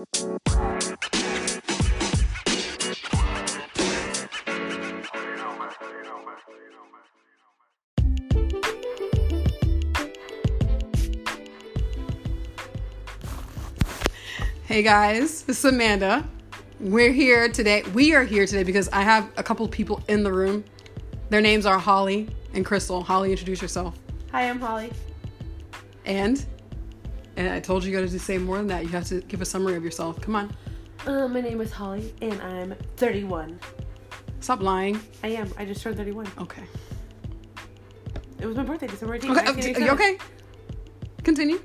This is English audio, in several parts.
Hey guys, this is Amanda. We're here today. We are here today because I have a couple people in the room. Their names are Holly and Crystal. Holly, introduce yourself. Hi, I'm Holly. And and I told you you got to say more than that. You have to give a summary of yourself. Come on. Uh, my name is Holly, and I'm 31. Stop lying. I am. I just turned 31. Okay. It was my birthday, December 18th. Okay. uh, you okay? Continue.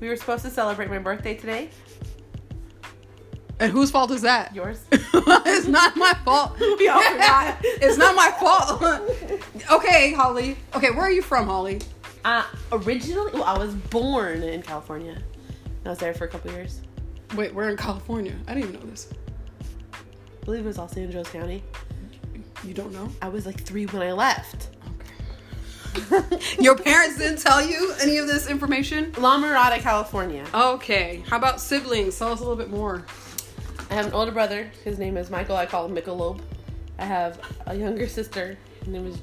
We were supposed to celebrate my birthday today. And whose fault is that? Yours. it's not my fault. We all forgot. it's not my fault. okay, Holly. Okay, where are you from, Holly? Uh, originally, well, I was born in California. I was there for a couple years. Wait, we're in California. I didn't even know this. I believe it was Los Angeles County. You don't know? I was like three when I left. Okay. Your parents didn't tell you any of this information? La Mirada, California. Okay. How about siblings? Tell us a little bit more. I have an older brother. His name is Michael. I call him Michelob. I have a younger sister. Her name is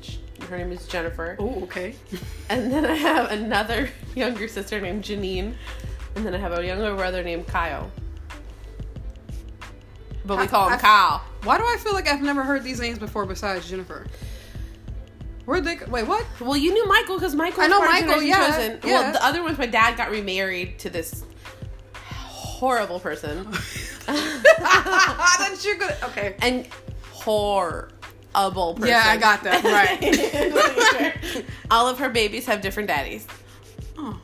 her name is Jennifer. Oh, okay. And then I have another younger sister named Janine. And then I have a younger brother named Kyle. But we I- call him I- Kyle. Why do I feel like I've never heard these names before besides Jennifer? Where'd they? Wait, what? Well, you knew Michael because Michael. I know Michael, yeah, Chosen. yeah. Well, the other ones, my dad got remarried to this horrible person, That's you good. Okay. and horrible person. Yeah, I got that. Right. All of her babies have different daddies. oh.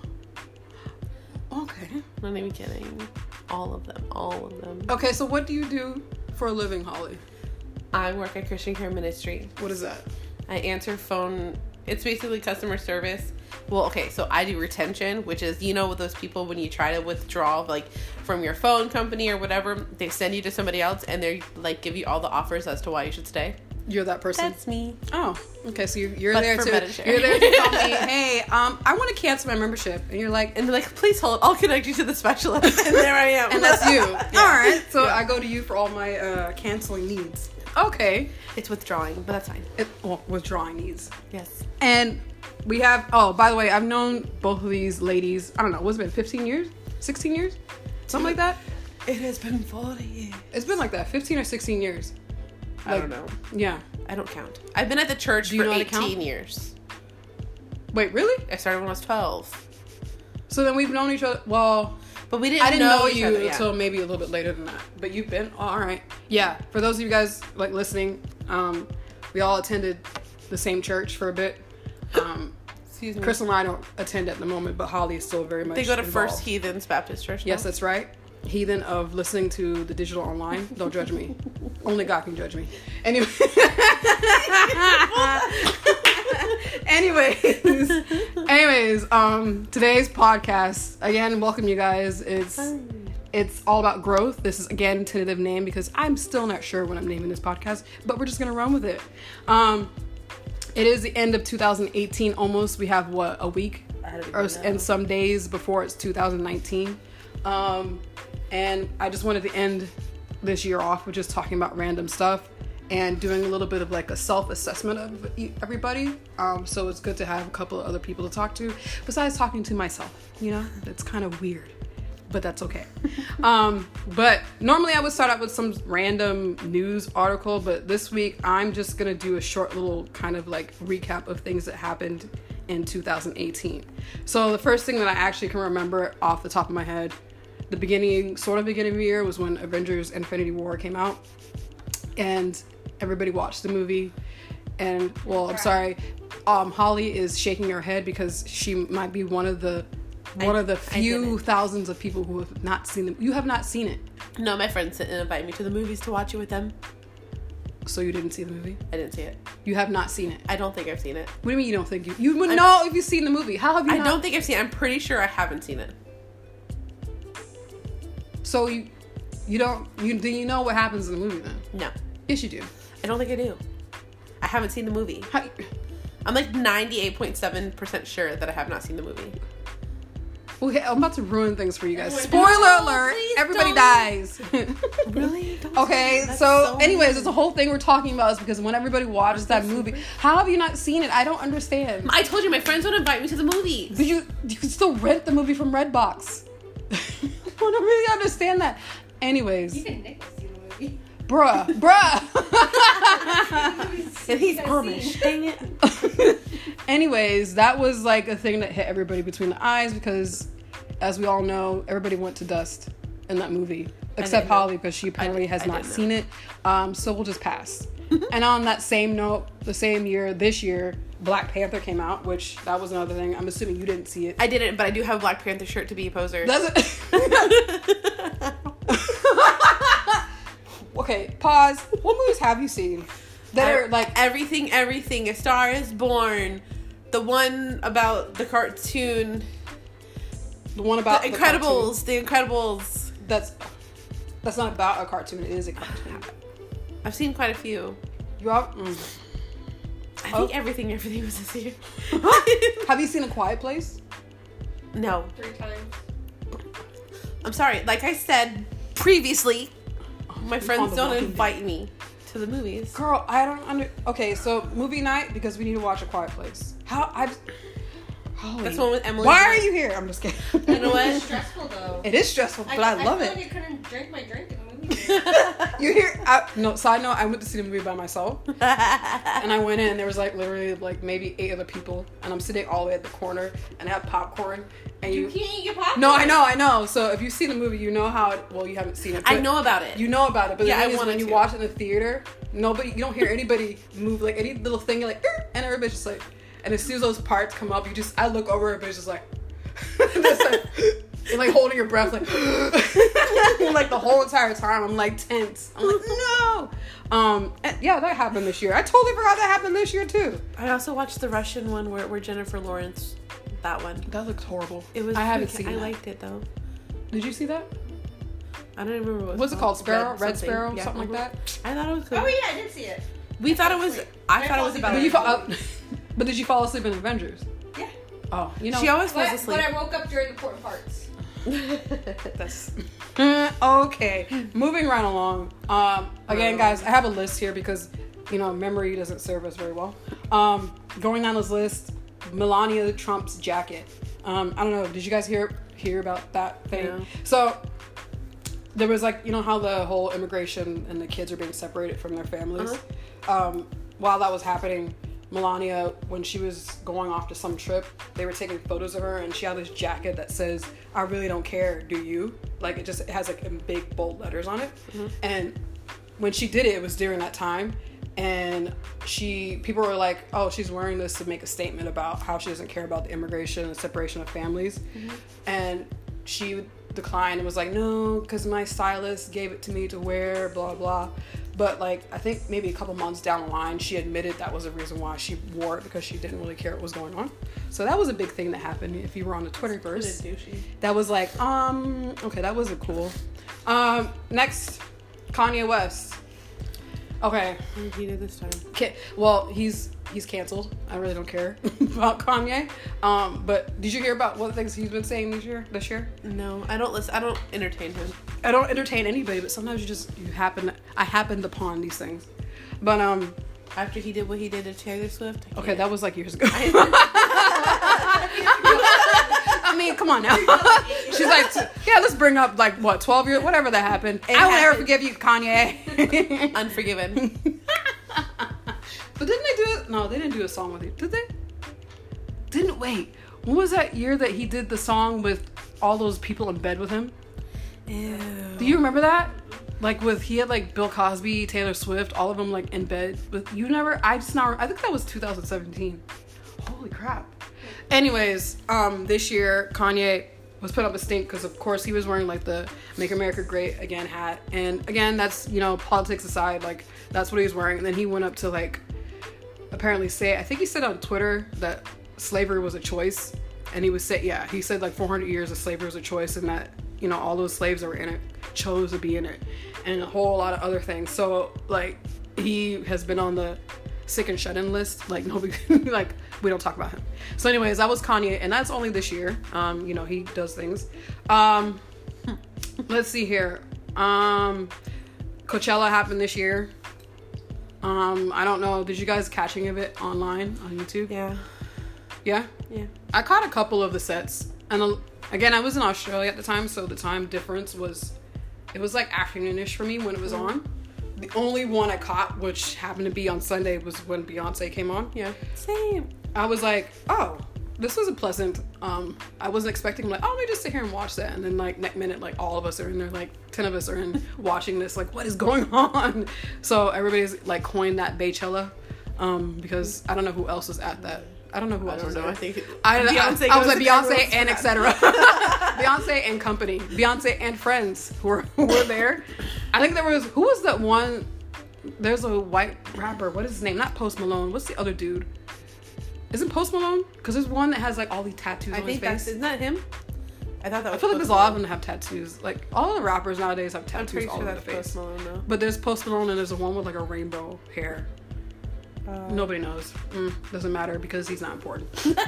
Okay. Not even kidding. All of them. All of them. Okay, so what do you do for a living, Holly? I work at Christian Care Ministry. What is that? I answer phone. It's basically customer service. Well, okay, so I do retention, which is you know with those people when you try to withdraw like from your phone company or whatever, they send you to somebody else and they like give you all the offers as to why you should stay. You're that person. That's me. Oh, okay. So you're, you're But there to Medishare. you're there to tell me, hey, um, I want to cancel my membership, and you're like, And they're like, please hold, I'll connect you to the specialist. And there I am. and that's you. Yeah. All right. So Yeah. I go to you for all my uh, canceling needs. Okay. It's withdrawing, but that's fine. It, well, withdrawing needs. Yes. And we have. Oh, by the way, I've known both of these ladies. I don't know. What's it been? 15 years? 16 years? Something like that. It has been 40 years. It's been like that. 15 or 16 years. I don't know. Yeah. I don't count. I've been at the church for know 18 years. Wait, really? I started when I was 12. So then we've known each other. Well, But we didn't I didn't know, each you other, yeah. until maybe a little bit later than that. But you've been all right. Yeah. For those of you guys like listening, um, we all attended the same church for a bit. Um, Excuse me. Chris and I don't attend at the moment, but Holly is still very much. They go to involved. First Heathens Baptist Church. Yes, that's right. Heathen of listening to the digital online. Don't judge me. Only God can judge me. Anyway. anyways, anyways, um, today's podcast again. Welcome you guys. It's it's all about growth. This is again tentative name because I'm still not sure what I'm naming this podcast, but we're just gonna run with it. Um, it is the end of 2018 almost. We have what a week I don't even or, and some days before it's 2019. Um, and I just wanted to end this year off with just talking about random stuff and doing a little bit of like a self assessment of everybody. Um, so it's good to have a couple of other people to talk to besides talking to myself. You know, it's kind of weird, but that's okay. um, but normally I would start out with some random news article, but this week I'm just gonna do a short little kind of like recap of things that happened in 2018. So the first thing that I actually can remember off the top of my head, the beginning, sort of beginning of the year, was when Avengers: Infinity War came out, and everybody watched the movie. And well, I'm sorry, um, Holly is shaking her head because she might be one of the one I- of the few thousands of people who have not seen them. You have not seen it, No, my friends didn't invite me to the movies to watch it with them. so you didn't see the movie. I didn't see it. You have not seen it. I don't think I've seen it. What do you mean you don't think you? You would I'm- know if you've seen the movie. How have you? I not? don't think I've seen it. I'm pretty sure I haven't seen it. So you, you don't. You do you know what happens in the movie then? No. Yes, you do. I don't think I do. I haven't seen the movie. How, I'm like 98.7% sure that I have not seen the movie. Okay, I'm about to ruin things for you guys. Spoiler No, alert! Everybody don't. dies. Really? Don't okay, that. so, anyways, it's a whole thing we're talking about is because when everybody watches that movie, how have you not seen it? I don't understand. I told you my friends would invite me to the movie. But you you can still rent the movie from Redbox. I don't really understand that. Anyways, Even Nick has seen the movie. bruh, bruh. And he's Amish. Dang it. Anyways, that was like a thing that hit everybody between the eyes because, as we all know, everybody went to dust in that movie, except. Holly because she apparently did- has I not didn't know. seen it. Um, so we'll just pass. and on that same note, the same year, this year, Black Panther came out, which that was another thing. I'm assuming you didn't see it. I didn't, but I do have a Black Panther shirt to be a poser. That's okay. Pause. What movies have you seen that are like everything, everything. A Star is Born. The one about the cartoon. the one about The the cartoon? Incredibles. The Incredibles. That's that's not about a cartoon. It is a cartoon. I've seen quite a few. You have, mm. I Oh. think everything, everything was this year. have you seen A Quiet Place? no, Three times. I'm sorry. Like I said previously, my friends don't invite me to the movies. Girl, I don't under. Okay, so movie night because we need to watch A Quiet Place. How I. Holly, That's the one with Emily Why are you here? I'm just kidding. You know what? It's stressful though. It is stressful, but I, love I it. feel like I couldn't drink my drink in the movie. You hear? I, no, side note. I went to see the movie by myself, and I went in. There was like literally like maybe eight other people, and I'm sitting all the way at the corner, and I have popcorn. And you you, can't eat your popcorn. no, I know, I know. So if you've seen the movie, you know how. It, well, you haven't seen it. I know about it. You know about it, but Yeah, the I is, when you to. watch it in the theater, nobody, you don't hear anybody move like any little thing. You're like, and everybody's just like, and as soon as those parts come up, you just, I look over, and everybody's just like, just like, and like holding your breath, like, like the whole entire time, I'm like tense. I'm like, no. Um, yeah, that happened this year. I totally forgot that happened this year too. I also watched the Russian one where, where Jennifer Lawrence. That one. That looked horrible. It was. I haven't freaking- seen. I that. liked it though. Did you see that? I don't remember what. What's it called? Sparrow, Red, something. Sparrow, Yeah, something like that. I thought it was good. Oh yeah, I did see it. We thought it was. asleep. I I thought it was about. But you, fall, uh, but did you fall asleep in Avengers? Yeah. Oh, you know. she always falls asleep. but I woke up during the important parts. That's okay. Moving right along. Um, again, guys, I have a list here because you know memory doesn't serve us very well. Um, going down this list, Melania Trump's jacket. Um, I don't know. Did you guys hear hear about that thing? No. So there was like you know how the whole immigration and the kids are being separated from their families. Um, while that was happening, Melania, when she was going off to some trip, they were taking photos of her, and she had this jacket that says, "I really don't care, do you?" Like it just it has like big bold letters on it. Mm-hmm. And when she did it, it was during that time, and she people were like, "Oh, she's wearing this to make a statement about how she doesn't care about the immigration and separation of families," mm-hmm. and she declined and was like, "No, because my stylist gave it to me to wear." Blah blah. But like I think maybe a couple months down the line, she admitted that was the reason why she wore it because she didn't really care what was going on. So that was a big thing that happened. If you were on the Twitterverse, that was like, um, okay, that wasn't cool. Um, next, Kanye West. Okay, He did this time. Ca- well, he's he's canceled. I really don't care about Kanye. Um, but did you hear about what the things he's been saying this year? This year, No, I don't listen. I don't entertain him. I don't entertain anybody, but sometimes you just you happen. I happened upon these things. But um, After he did what he did to Taylor Swift. Okay, that was like years ago. I mean, come on now. She's like, yeah, let's bring up like what, twelve years, whatever that happened. It I will never forgive you, Kanye. Unforgiven. But didn't they do it? No, they didn't do a song with you, did they? Didn't wait. When was that year that he did the song with all those people in bed with him? Ew. Do you remember that? Like with he had like Bill Cosby, Taylor Swift, all of them like in bed with you. Never. I just now. I think that was 2017. Holy crap. Anyways, um, this year Kanye was put up a stink because of course he was wearing like the "Make America Great Again" hat, and again that's you know politics aside, like that's what he was wearing, and then he went up to like apparently say I think he said on Twitter that slavery was a choice, and he was say yeah he said like 400 years of slavery was a choice, and that you know all those slaves that were in it chose to be in it, and a whole lot of other things. So like he has been on the sick and shut in list. Like nobody, like we don't talk about him. So, anyways, that was Kanye, and that's only this year. Um, you know, he does things. Um, let's see here. Um, Coachella happened this year. Um, I don't know. Did you guys catch any of it online on YouTube? Yeah. Yeah. Yeah. I caught a couple of the sets, and uh, again, I was in Australia at the time, so the time difference was, it was like afternoonish for me when it was on. The only one I caught, which happened to be on Sunday, was when Beyonce came on. Yeah. Same. I was like, oh, this was a pleasant. Um, I wasn't expecting like, oh, let me just sit here and watch that, and then like next minute, like all of us are in there, like ten of us are in watching this, like what is going on? So everybody's like coined that Beychella, um, because I don't know who else was at that. I don't know who I else was know. there. I think I, Beyonce I, I was like Beyonce and etc. Beyonce and company, Beyonce and friends who were who were there. I think there was who was that one? There's a white rapper. What is his name? Not Post Malone. What's the other dude? Isn't Post Malone? Because there's one that has like all these tattoos I on his think that's face. isn't that him? I thought that I feel like there's a lot of them that have tattoos. Like all the rappers nowadays have tattoos all sure over that's the face. Post Malone though. But there's Post Malone and there's the one with like a rainbow hair. Uh, Nobody knows. Mm, doesn't matter because he's not important.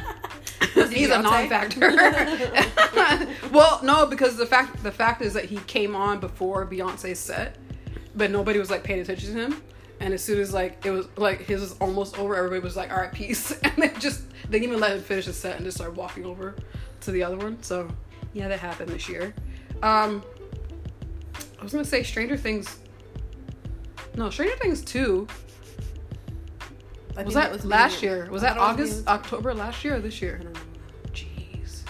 He's a non-factor. well, no, because the fact the fact is that he came on before Beyonce's set, but nobody was like paying attention to him. And as soon as like it was like his was almost over, everybody was like, "All right, peace," and they just they didn't even let him finish the set and just started walking over to the other one. So yeah, that happened this year. Um, I was gonna say Stranger Things. No, Stranger Things two. I Was that, last year? Was that August, being- October last year or this year? I don't know. Jeez.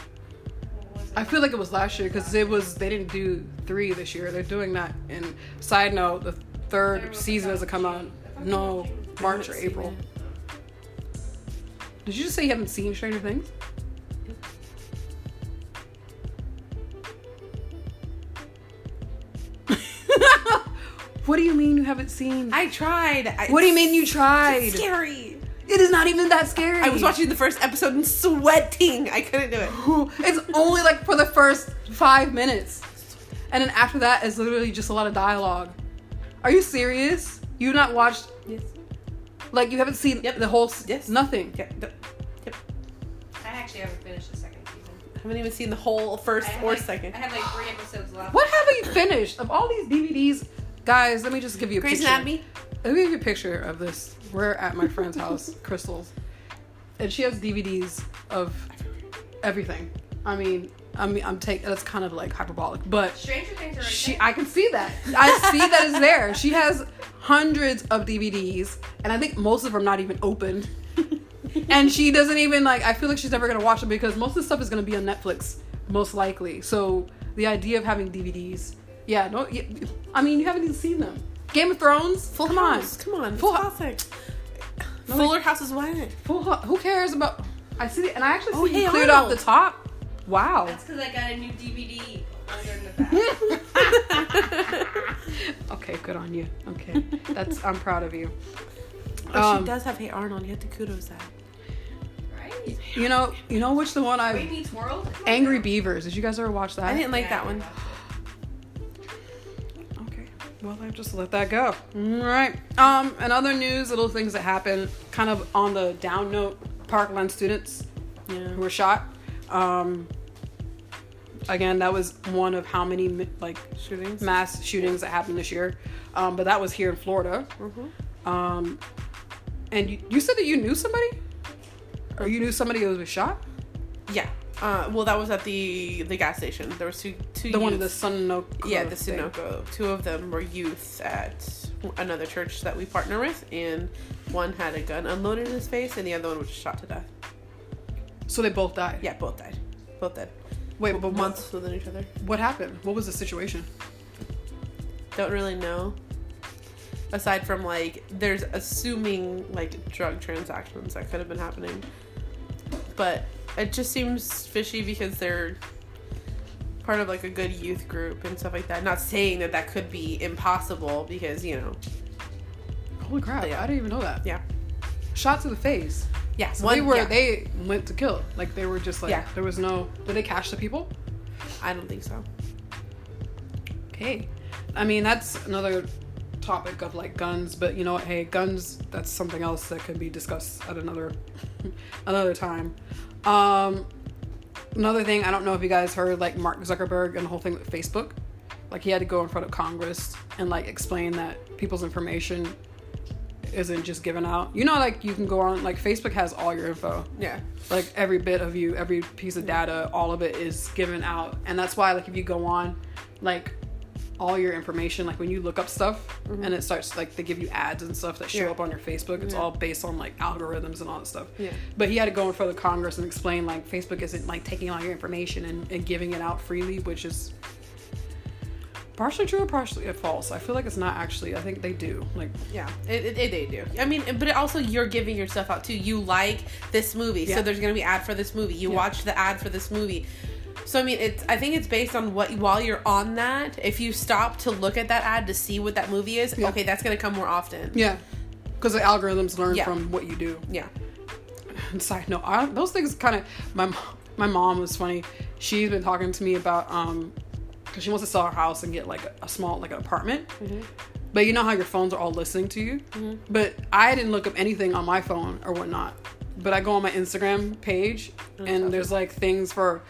Was? I feel like it was last year because it was they didn't do three this year. They're doing that. And side note, the third season a doesn't come out. No, March or April. Did you just say you haven't seen Stranger Things? What do you mean you haven't seen? I tried. I, what do you mean you tried? It's scary. It is not even that scary. I was watching the first episode and sweating. I couldn't do it. it's only like for the first five minutes. And then after that is literally just a lot of dialogue. Are you serious? You not watched Yes. like you haven't seen Yep. the whole s- Yes. nothing. Yeah. no, Yep. I actually haven't finished the second season. I haven't even seen the whole first I or like, second. I have like three episodes left. What haven't you finished of all these DVDs? Guys, let me just give you a Grey's picture. Anatomy. Let me give you a picture of this. We're at my friend's house, Crystal's, and she has DVDs of everything. I mean, I mean, I'm taking that's kind of like hyperbolic, but Stranger Things are right she there. I can see that. I see that it's there. She has hundreds of DVDs, and I think most of them not even opened. and she doesn't even like. I feel like she's never gonna watch them because most of the stuff is gonna be on Netflix, most likely. So the idea of having DVDs, yeah, no, yeah, I mean you haven't even seen them. Game of Thrones, Full come House. on, Come on. Full Full Hou- classic. No, Fuller House is why. Full, Hou- who cares about? I see, and I actually Oh, see you hey, cleared off the top. Wow. That's because I got a new DVD holder in the back. okay, good on you. Okay, that's I'm proud of you. But Um, she does have Hey Arnold. You have to kudos that. right? You know, you know which the one I Meets World? Angry Beavers. Did you guys ever watch that? I didn't like Yeah, that one. Well, I just let that go. All right. Um, and other news, little things that happened, kind of on the down note. Parkland students Yeah. who were shot. Um, again, that was one of how many like Shootings. mass shootings that happened this year. Um, but that was here in Florida. Mhm. Um, and you, you said that you knew somebody, or you knew somebody who was shot. Yeah. Uh, well, that was at the the gas station. There was two two. The one, the. Sunoco. Yeah, the. Sunoco. Two of them were youth at another church that we partner with, and one had a gun unloaded in his face, and the other one was shot to death. So they both died. Yeah, both died. Both dead. Wait, but months within each other. What happened? What was the situation? Don't really know. Aside from like, there's assuming like drug transactions that could have been happening, but it just seems fishy because they're part of like a good youth group and stuff like that. Not saying that that could be impossible because you know, Holy crap! Yeah. I didn't even know that. yeah, Shot to the face. yeah. So one- they were yeah. they went to kill. Like they were just like Yeah. there was no. Did they catch the people? I don't think so. Okay. I mean that's another topic of like guns, but you know what? Hey, guns. That's something else that could be discussed at another another time. Um, another thing, I don't know if you guys heard like Mark Zuckerberg and the whole thing with Facebook. Like he had to go in front of Congress and like explain that people's information isn't just given out. You know, like you can go on like Facebook has all your info Yeah. like every bit of you every piece of data all of it is given out and that's why like if you go on like all your information like when you look up stuff mm-hmm. and it starts like they give you ads and stuff that show Yeah. up on your facebook it's Yeah. all based on like algorithms and all that stuff Yeah. but he had to go in front of congress and explain like facebook isn't like taking all your information and, and giving it out freely which is partially true or partially false i feel like it's not actually i think they do like Yeah, it, it, it- they do. I mean, but also you're giving your stuff out too. You like this movie, Yeah. so there's gonna be ad for this movie. You watch the ad for this movie. So I mean, it's I think it's based on what while you're on that. If you stop to look at that ad to see what that movie is, Yeah. okay, that's gonna come more often. yeah because the algorithms learn Yeah. from what you do Yeah, And side note, I, those things kind of my my mom was funny. She's been talking to me about um because she wants to sell her house and get like a, a small like an apartment. But you know how your phones are all listening to you. But I didn't look up anything on my phone or whatnot. But I go on my Instagram page and there's like things for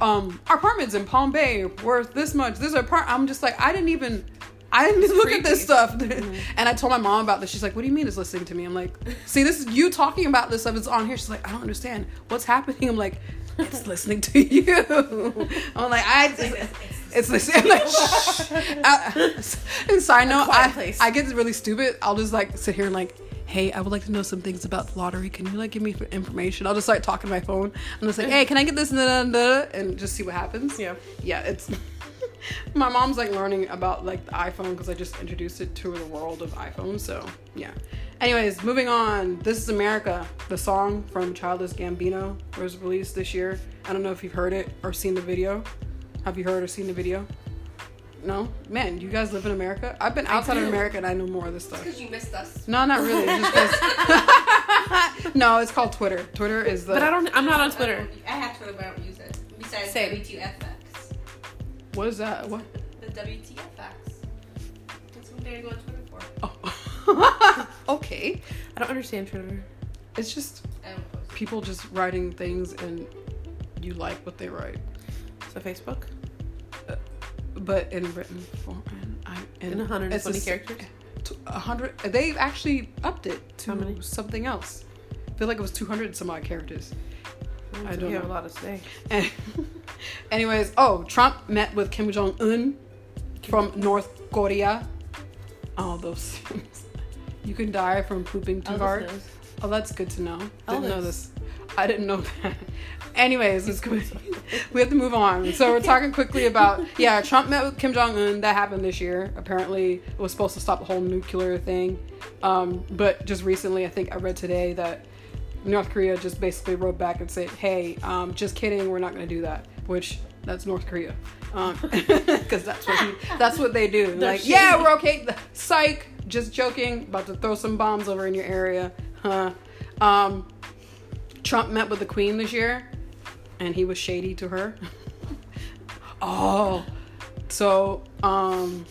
um apartments in Palm Bay worth this much. This apart. I'm just like I didn't even. I didn't even look at this creepy. stuff. And I told my mom about this. She's like, What do you mean it's listening to me? I'm like, See, this is you talking about this stuff. It's on here. She's like, I don't understand. What's happening? I'm like, It's listening to you. I'm like, I. It's listening. I'm like. Uh, and side note, I. I get really stupid. I'll just like sit here and like, Hey, I would like to know some things about the lottery. Can you like give me information? I'll just start talking to my phone. I'm just like, Hey, can I get this? And, just see what happens. Yeah. Yeah, it's. my mom's like learning about like the iPhone because I just introduced it to the world of iPhone. So yeah. Anyways, moving on. This is America. The song from Childish Gambino was released this year. I don't know if you've heard it or seen the video. Have you heard or seen the video? No, man. You guys live in America. I've been outside of. America and I know more of this stuff. Because you missed us. No, not really. It's just 'cause- no, it's called Twitter. Twitter is the. but I don't. I'm not on Twitter. don't- I have Twitter, but I don't use it. Besides Same. WTFX. What is that? What? The WTFX. That's what they're going to Twitter for. Oh. okay. I don't understand Twitter. It's just I don't post. people just writing things and you like what they write, So Facebook but in written form. And I, and in 120 it's a characters. t- A hundred. They've actually upped it to something else. I feel like it was two hundred some odd characters. I So don't you have know. a lot to say. And anyways, oh, Trump met with Kim Jong Un from North Korea. All those things. You can die from pooping too Elvis hard. knows. Oh, that's good to know. Didn't know this. I didn't know that. Anyways, it's good. we have to move on. So we're talking quickly about yeah, Trump met with Kim Jong Un. That happened this year. Apparently, it was supposed to stop the whole nuclear thing. Um, but just recently, I think I read today that North Korea just basically wrote back and said, "Hey, um, just kidding. We're not going to do that." Which that's North Korea, because that's what he, that's what they do. They're like, yeah, we're okay. Psych. Just joking. About to throw some bombs over in your area. Huh. Um, Trump met with the Queen this year, and he was shady to her. oh, so um,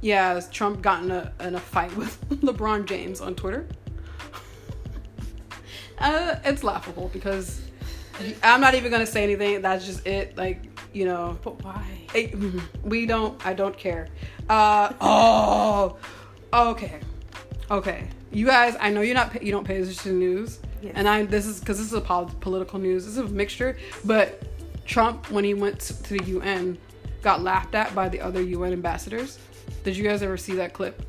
yeah, Trump got in a in a fight with LeBron James on Twitter. Uh, it's laughable because I'm not even gonna say anything. That's just it. Like you know, But why? it- we don't. I don't care. Uh, oh, okay, okay. You guys, I know you're not. You don't pay attention to the news, Yes. and I. This is because this is a pol- political news. This is a mixture. But Trump, when he went to the UN, got laughed at by the other UN ambassadors. Did you guys ever see that clip?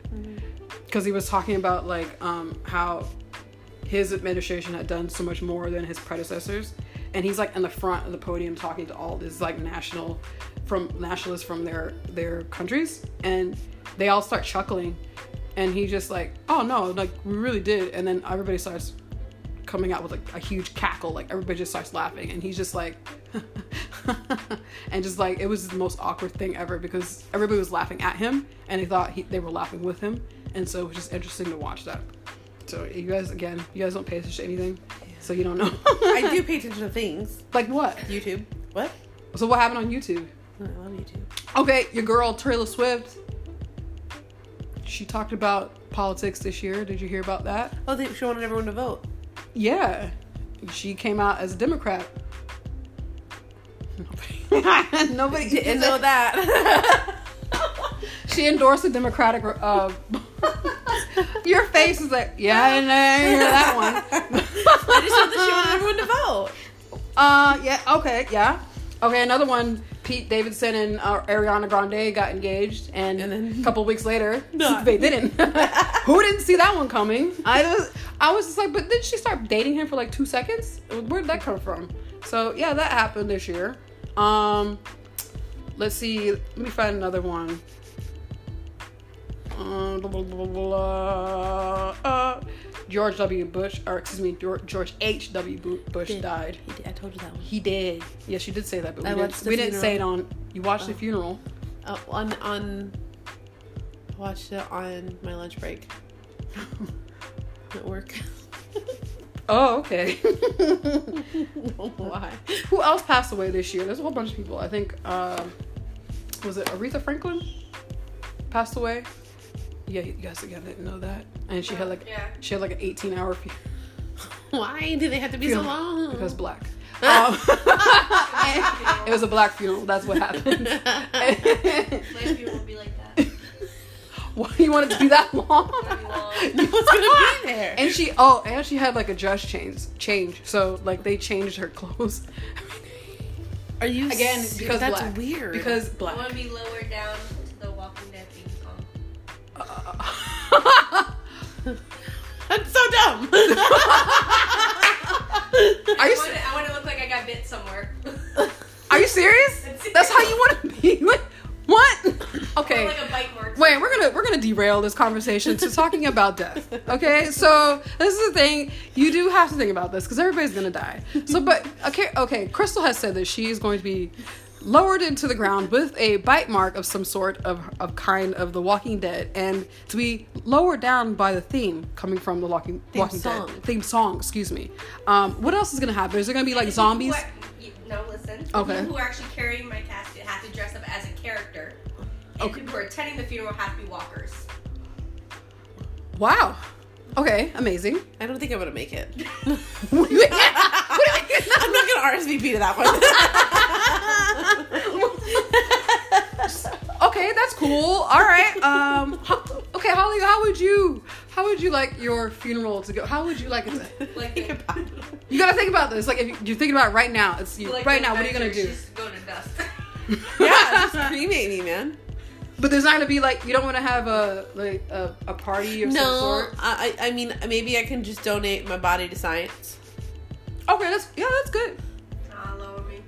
Because he was talking about like um, how his administration had done so much more than his predecessors and he's like in the front of the podium talking to all these like national from nationalists from their their countries and they all start chuckling and he just like oh no like we really did. And then everybody starts coming out with like a huge cackle. Like everybody just starts laughing. And he's just like and just like it was the most awkward thing ever because everybody was laughing at him and he thought he, they were laughing with him. And so it was just interesting to watch that. So you guys again you guys don't pay attention to anything so you don't know. I do pay attention to things. like what? YouTube. What? so what happened on youtube? I love YouTube. okay your girl taylor swift she talked about politics this year. Did you hear about that? Oh, they, she wanted everyone to vote. Yeah, she came out as a Democrat. Nobody, nobody Didn't know that. She endorsed the Democratic. Uh, your face is like, yeah, I didn't I didn't hear that one. I just thought that she wanted everyone to vote. Uh, yeah, okay, yeah. Okay, another one. Pete Davidson and uh, Ariana Grande got engaged, and, And then- a couple weeks later, Not. they didn't. Who didn't see that one coming? I was, I was just like, but did she start dating him for like two seconds? Where did that come from? So yeah, that happened this year. Um, let's see. Let me find another one. Uh, blah, blah, blah, uh, George W. Bush, or excuse me, George, H. W. Bush Did. died. He did, I told you that one. He did. Yes, you did say that, but we I didn't, the we didn't say it on. You watched the Oh. funeral. Uh, on on. I watched it on my lunch break at work. Oh, okay. Why? Who else passed away this year? There's a whole bunch of people. I think, um, was it Aretha Franklin? Passed away. Yeah, you guys again didn't know that, and she had like Yeah. she had like an 18 hour fu- Why do they have to be so long? because black. Um, it was a black funeral. That's what happened. My funeral will be like that. Why do you want it to be that long? It'll be long. You was gonna be there. And she oh, and she had like a dress change change. So like they changed her clothes. Are you Again, because that's black. weird? Because I black. want to be lower down that's so dumb. Are I you want, to, I want to look like I got bit somewhere. are you serious? That's how you want to be? What? What? Okay. Like a bite. Wait, we're gonna we're gonna derail this conversation to talking about death. Okay, so this is the thing. You do have to think about this because everybody's gonna die. So, but okay, okay. Crystal has said that she is going to be lowered into the ground with a bite mark of some sort of of kind of The Walking Dead, and to be lowered down by the theme coming from the Walking Theme Walking song. Dead theme song. Excuse me. Um, what else is gonna happen? Is there gonna be like And the people zombies? are- you- no, listen. Okay. People who are actually carrying my casket have to dress up as a character. And Okay. people who are attending the funeral have to be walkers. Wow. Okay, amazing. I don't think I'm gonna make it. What you? I'm not gonna RSVP to that one. okay, that's cool. All right. Um. okay, Holly, how would you how would you like your funeral to go? How would you like it to? Like, Think about it. You gotta think about this. Like, if you- you're thinking about it right now, it's you. like right now, what are you gonna do? Just go to dust. yeah, just cremate me, man. But there's not gonna be like you don't want to have a like a, a party of some sort. I, I I mean maybe I can just donate my body to science. Okay, that's yeah, that's good. Nah, lower me.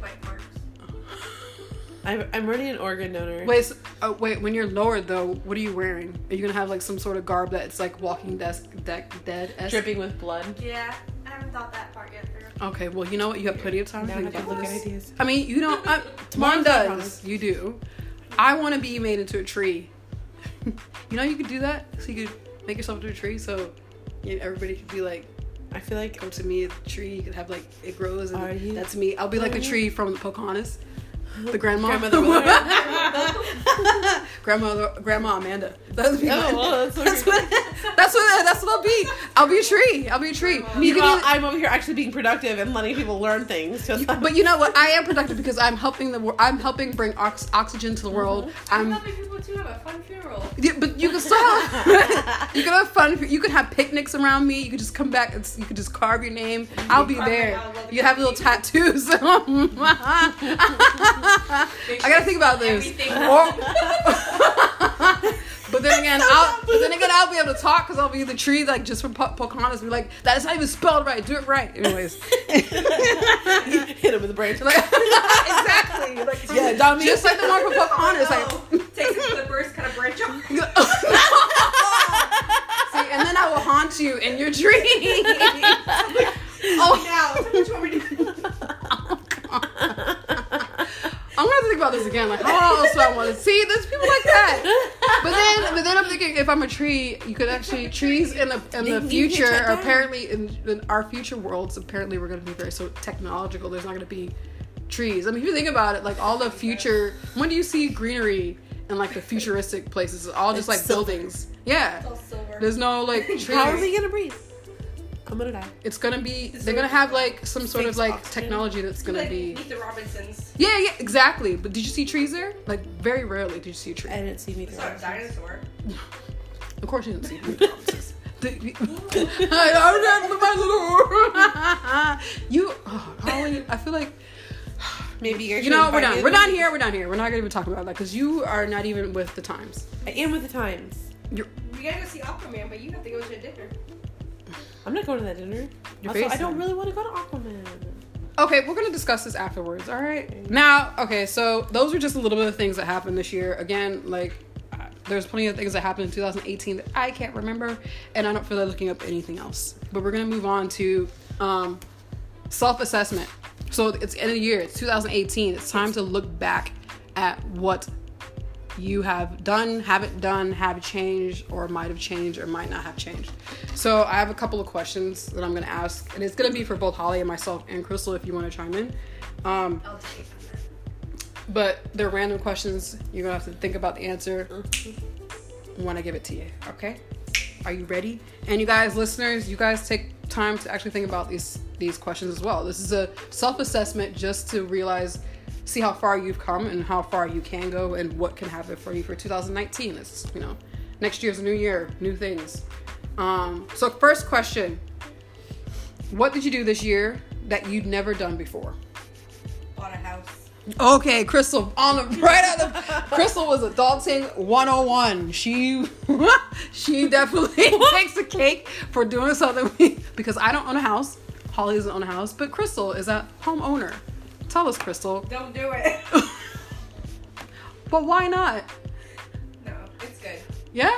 Bite marks. I'm, I'm already an organ donor. Wait, so, oh, wait. When you're lowered though, what are you wearing? Are you gonna have like some sort of garb that's like Walking Desk deck dead? dripping with blood. Yeah, I haven't thought that part yet. through. Okay, well you know what? You have plenty of time Now to I think have to about look at this. ideas. I mean, you don't. I, uh, Tomorrow's one my does. You do. I want to be made into a tree. you know, you could do that. So you could make yourself into a tree. So you know, everybody could be like, I feel like come to me, a tree. You could have like it grows, and you- that's me. I'll be like a tree from Pocahontas. The grandma, Grandmother grandmother, grandma Amanda. That'd be Oh, my- well, that's that's what. Oh, that's what. That's what I'll be. I'll be a tree. I'll be a tree. Oh, you can Meanwhile, I'm over here actually being productive and letting people learn things. I'm- but you know what? I am productive because I'm helping the. I'm helping bring ox- oxygen to the uh-huh. world. I'm I'm helping people to have a fun funeral. Yeah, but you can still have you can have fun. You can have picnics around me. You could just come back and you could just carve your name. I'll be there. The You have little tattoos. I gotta think about this. Or- but then again, I'll but then again I'll be able to talk because I'll be the tree like just from po- Pocahontas. Be like, that is not even spelled right. Do it right. Anyways, hit him with a branch. like, exactly. Like, Yeah, dummy. Just like the one from Pocahontas. Like, Takes it to the first kind of branch off. See, and then I will haunt you in your dream. oh, Now, tell me what you want me to do. Oh, I'm gonna think about this again. Like, how else do I want to see? There's people like that. But then, but then I'm thinking, if I'm a tree, you could actually trees in the in the future. down. Apparently, in, in our future worlds, apparently we're gonna be very so technological. There's not gonna be trees. I mean, if you think about it, like all the future. When do you see greenery in like the futuristic places. It's all just like buildings. Yeah. It's all silver. There's no like trees. How are we gonna breathe? I'm gonna. It's gonna be. It's They're gonna have like some sort of like oxygen. technology that's gonna like, be. Meet the Robinsons. Yeah, yeah, exactly. But did you see trees there? Like very rarely did you see a tree. I didn't see me It's through. not a dinosaur. Of course, you didn't see Meet the Robinsons. I don't know, my little- you, oh, Holly. I feel like Maybe you're. you know we're done. We're done here. We're done here. We're not gonna even talk about that because you are not even with the times. I am with the times. You're We gotta go see Aquaman, but you have to go to a dinner. I'm not going to that dinner. Your Also, face I don't really want to go to Aquaman. Okay, we're gonna discuss this afterwards. All right. Now, okay, so those are just a little bit of things that happened this year. Again, like there's plenty of things that happened in 2018 that I can't remember, and I don't feel like looking up anything else. But we're gonna move on to um, self-assessment. So it's end of the year. It's 2018. It's time to look back at what you have done, haven't done, have changed, or might have changed, or might not have changed. So I have a couple of questions that I'm going to ask, and it's going to be for both Holly and myself and Crystal if you want to chime in. Um, I'll take but they're random questions. You're going to have to think about the answer when I give it to you. Okay? Are you ready? And you guys, listeners, you guys take time to actually think about these these questions as well. This is a self-assessment just to realize see how far you've come and how far you can go and what can happen for you for 2019. It's, you know, next year's a new year, new things. Um, so first question, what did you do this year that you'd never done before? Bought a house. Okay, Crystal on the right out of Crystal was adulting 101. She she definitely takes the cake for doing something we, because I don't own a house. Holly doesn't own a house, but Crystal is a homeowner. Tell us, Crystal. Don't do it. But why not? no, it's good. Yeah?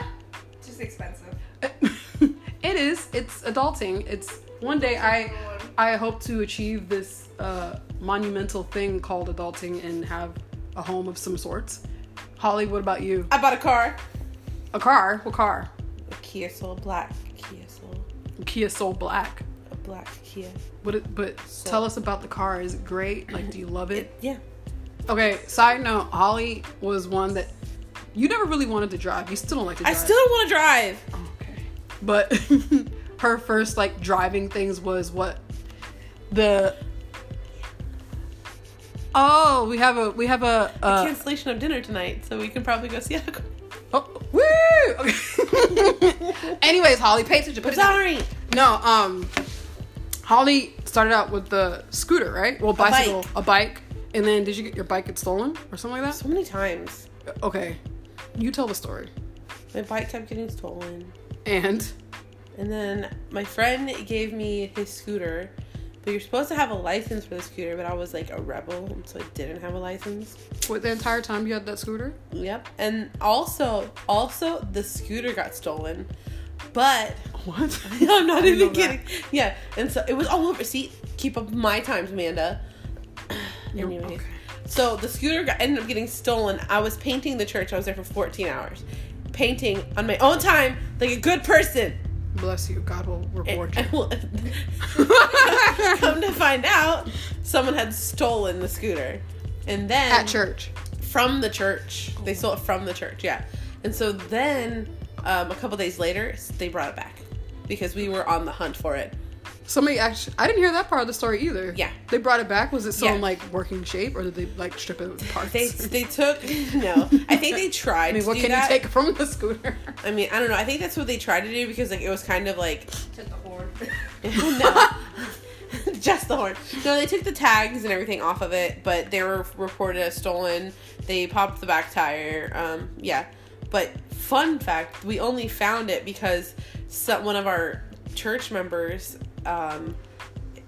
It's just expensive. it is. It's adulting. It's one day I I hope to achieve this uh, monumental thing called adulting and have a home of some sorts. Holly, what about you? I bought a car. A car? What car? A Kia Soul Black. Kia Soul. Kia Soul Black. A black Kia. It, but tell us about the car. Is it great? Like, do you love it? Yeah. Okay. Side note: Holly was one that you never really wanted to drive. You still don't like to drive. I still don't want to drive. Okay. But her first like driving things was what the. Oh, we have a we have a. Uh, Cancellation of dinner tonight, so we can probably go see oh, woo! Okay. Anyways, Holly, pay attention. Put it down. Sorry. No, um, Holly started out with the scooter, right? Well, bicycle, a bike. and then did you get your bike get stolen or something like that? So many times. Okay, you tell the story. My bike kept getting stolen. And And then my friend gave me his scooter, but you're supposed to have a license for the scooter, but I was like a rebel, so I didn't have a license. what the entire time you had that scooter? Yep. And also, also the scooter got stolen, but What? I'm not even kidding. Yeah, and so it was all over. See, keep up my times, Amanda. Anyways, okay. so the scooter got, ended up getting stolen. I was painting the church. I was there for 14 hours, painting on my own time, like a good person. Bless you. God will reward you. And- well, Come to find out, someone had stolen the scooter, and then At church. from the church. They stole it from the church, yeah. And so then, um, a couple days later, they brought it back because we were on the hunt for it. Somebody actually, I didn't hear that part of the story either. Yeah. They brought it back. Was it still Yeah. in like working shape or did they like strip it apart? They they took no. I think they tried. I mean, to what do can that. you take from the scooter? I mean, I don't know. I think that's what they tried to do because like it was kind of like Took the horn. no. Just the horn. No, they took the tags and everything off of it, but they were reported as stolen. They popped the back tire. Um, yeah. But fun fact, we only found it because some, one of our church members um,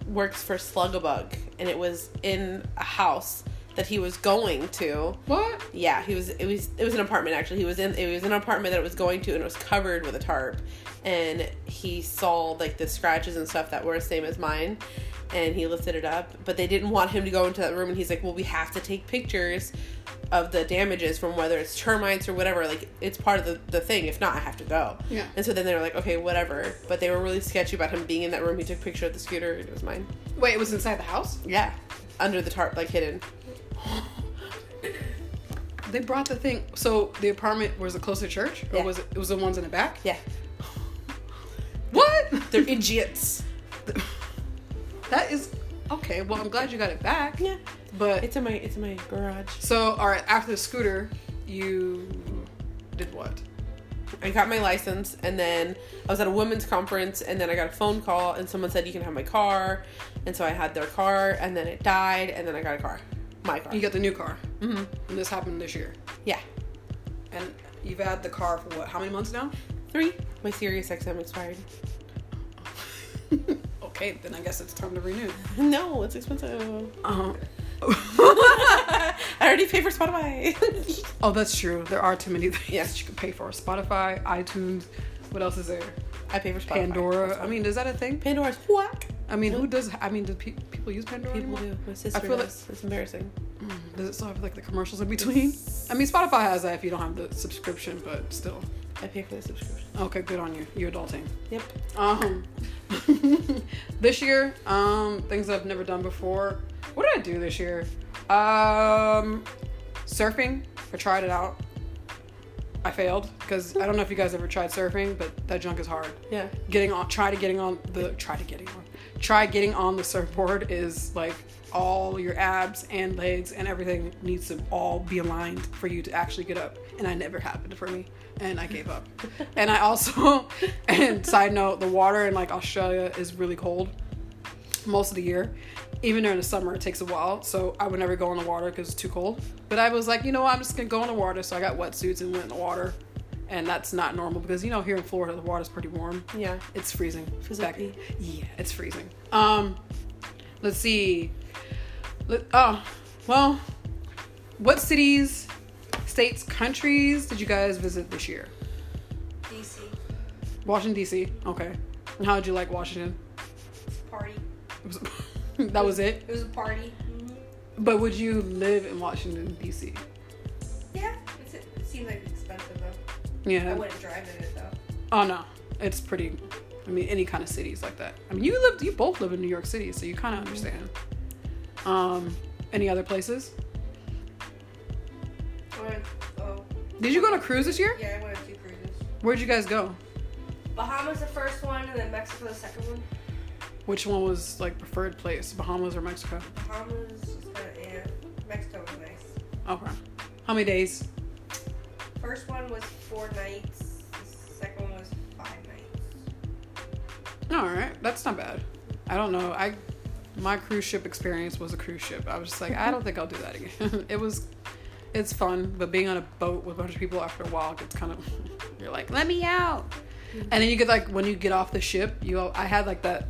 works for Slug-A-Bug, and it was in a house that he was going to. what? Yeah, he was. It was. It was an apartment actually. He was in. It was an apartment that it was going to, and it was covered with a tarp. And he saw like the scratches and stuff that were the same as mine, and he lifted it up. But they didn't want him to go into that room, and he's like, "Well, we have to take pictures of the damages from whether it's termites or whatever. Like it's part of the the thing. If not, I have to go." Yeah. And so then they were like, "Okay, whatever." But they were really sketchy about him being in that room. He took a picture of the scooter. It was mine. Wait, it was inside the house? Yeah, under the tarp, like hidden. They brought the thing. So the apartment was it close to church, or Yeah. was it? It was the ones in the back. Yeah. What? They're idiots. that is okay. Well, I'm glad you got it back. Yeah. But It's in my it's in my garage. so all right. After the scooter, you did what? I got my license and then I was at a women's conference and then I got a phone call and someone said you can have my car and so I had their car and then it died and then I got a car. My car. You got the new car, Mm-hmm. and this happened this year. Yeah. And you've had the car for what? How many months now? Three. My Sirius XM expired. okay, then I guess it's time to renew. No, it's expensive. Uh-huh. I already paid for Spotify. oh, that's true. There are too many things Yes. you can pay for. Spotify, iTunes. What else is there? I pay for Spotify. Pandora. I mean, is that a thing? Pandora's whack. I mean, who does? I mean, do pe- people use Pandora People anymore? do. My sister feel like- does. It's embarrassing. Mm, Does it still have like the commercials in between? I mean, Spotify has that if you don't have the subscription, but still. I pay for the subscription. Okay, good on you. You're adulting. Yep. Um, this year, um, things I've never done before. What did I do this year? Um, surfing. I tried it out. I failed because I don't know if you guys ever tried surfing, but that junk is hard. Yeah. Getting on, try to getting on the, try to getting on, try getting on the surfboard is like all your abs and legs and everything needs to all be aligned for you to actually get up. And I never happened for me, and I gave up. and I also, and side note, the water in like Australia is really cold most of the year. Even during the summer, it takes a while, so I would never go in the water because it's too cold. But I was like, you know what, I'm just gonna go in the water. So I got wetsuits and went in the water, and that's not normal because you know here in Florida the water's pretty warm. Yeah. It's freezing. Physically. Back- yeah, it's freezing. Um, let's see. Let, oh, well, what cities, states, countries did you guys visit this year? DC Washington D.C. Okay. And how did you like Washington? party. It was, that was it. It was a party. hmm But would you live in Washington D.C.? Yeah, it's, it seems like expensive though. I wouldn't drive in it though. Oh no, it's pretty. I mean, any kind of cities like that. I mean, you lived, you both live in New York City, so you kind of understand. Um, any other places? Went, oh, Did you go on a cruise this year? yeah, I went on two cruises. Where'd you guys go? Bahamas the first one, and then Mexico the second one. Which one was like preferred place, Bahamas or Mexico? Bahamas was of yeah. Mexico was nice. Okay. How many days? First one was four nights. The second one was five nights. All right, that's not bad. I don't know. I my cruise ship experience was a cruise ship. I was just like, I don't think I'll do that again. it was, it's fun, but being on a boat with a bunch of people after a while gets kind of. You're like, let me out, and then you get like when you get off the ship, you. I had like that.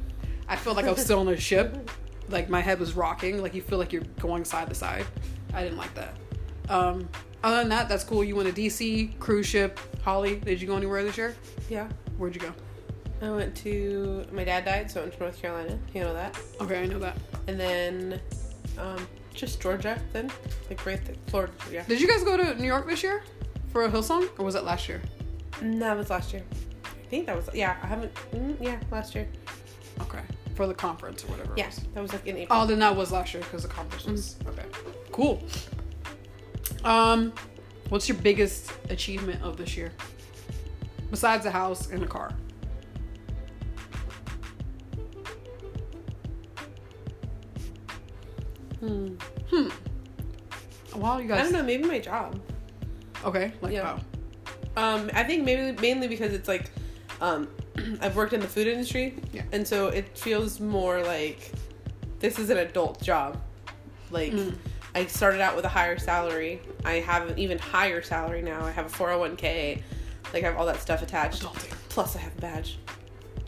I felt like I was still on the ship, like my head was rocking. Like you feel like you're going side to side. I didn't like that. Um, other than that, that's cool. You went to DC cruise ship. Holly, did you go anywhere this year? Yeah. Where'd you go? I went to my dad died, so I went to North Carolina. You know that. Okay, I know that. And then um just Georgia then. Like right there. Florida, yeah. Did you guys go to New York this year for a Hillsong, or was that last year? No, that was last year. I think that was yeah, I haven't mm, yeah, last year. Okay, for the conference or whatever. Yes, Yeah. That was like in April. Oh, then that was last year because the conference was okay. Cool. Um, what's your biggest achievement of this year besides a house and a car? Hmm. Well, you guys. I don't know, maybe my job. Okay, like Yeah. wow. Um, I think maybe mainly because it's like, um, I've worked in the food industry, Yeah. and so it feels more like this is an adult job. Like, Mm. I started out with a higher salary. I have an even higher salary now. I have a four hundred one k. Like, I have all that stuff attached. Adulting. Plus, I have a badge.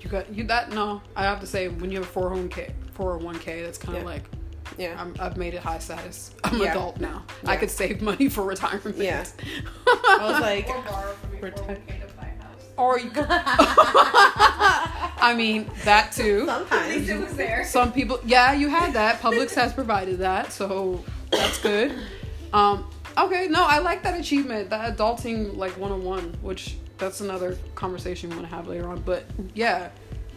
You got you that no. I have to say when you have a four oh hundred k, four hundred one k, that's kind of Yeah. like Yeah. I'm, I've made it high status. I'm Yeah. adult now. I could save money for retirement. Yeah. I was like, Or borrow from your We're 401k to house. or you could. I mean that too. At least it was there. Some people, yeah, you had that. Publix has provided that, so that's good. Um, okay, no, I like that achievement, that adulting like 101, which that's another conversation we want to have later on. But yeah,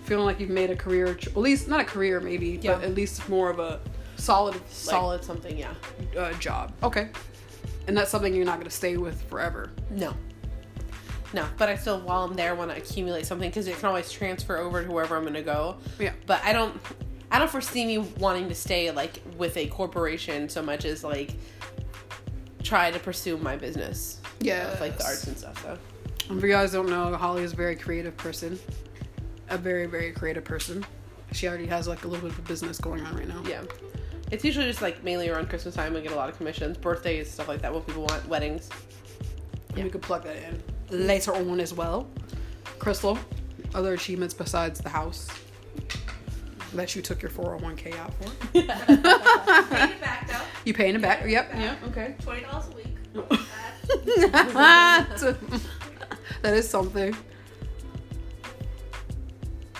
feeling like you've made a career, at least not a career maybe, Yeah. but at least more of a solid, solid something, yeah. uh, job. Okay, and that's something you're not going to stay with forever. No. No, but I still, while I'm there, want to accumulate something because it can always transfer over to wherever I'm going to go. Yeah. But I don't, I don't foresee me wanting to stay like with a corporation so much as like try to pursue my business. Yeah, of, like the arts and stuff. So If you guys don't know, Holly is a very creative person, a very very creative person. She already has like a little bit of a business going on right now. yeah, it's usually just like mainly around Christmas time. we get a lot of commissions, birthdays, stuff like that. What people want, weddings. Yeah. we could plug that in later on as well. Crystal, other achievements besides the house that you took your 401k out for. Paid it back though. You paying it back? Yep. Yeah. Okay. Twenty dollars a week. that is something.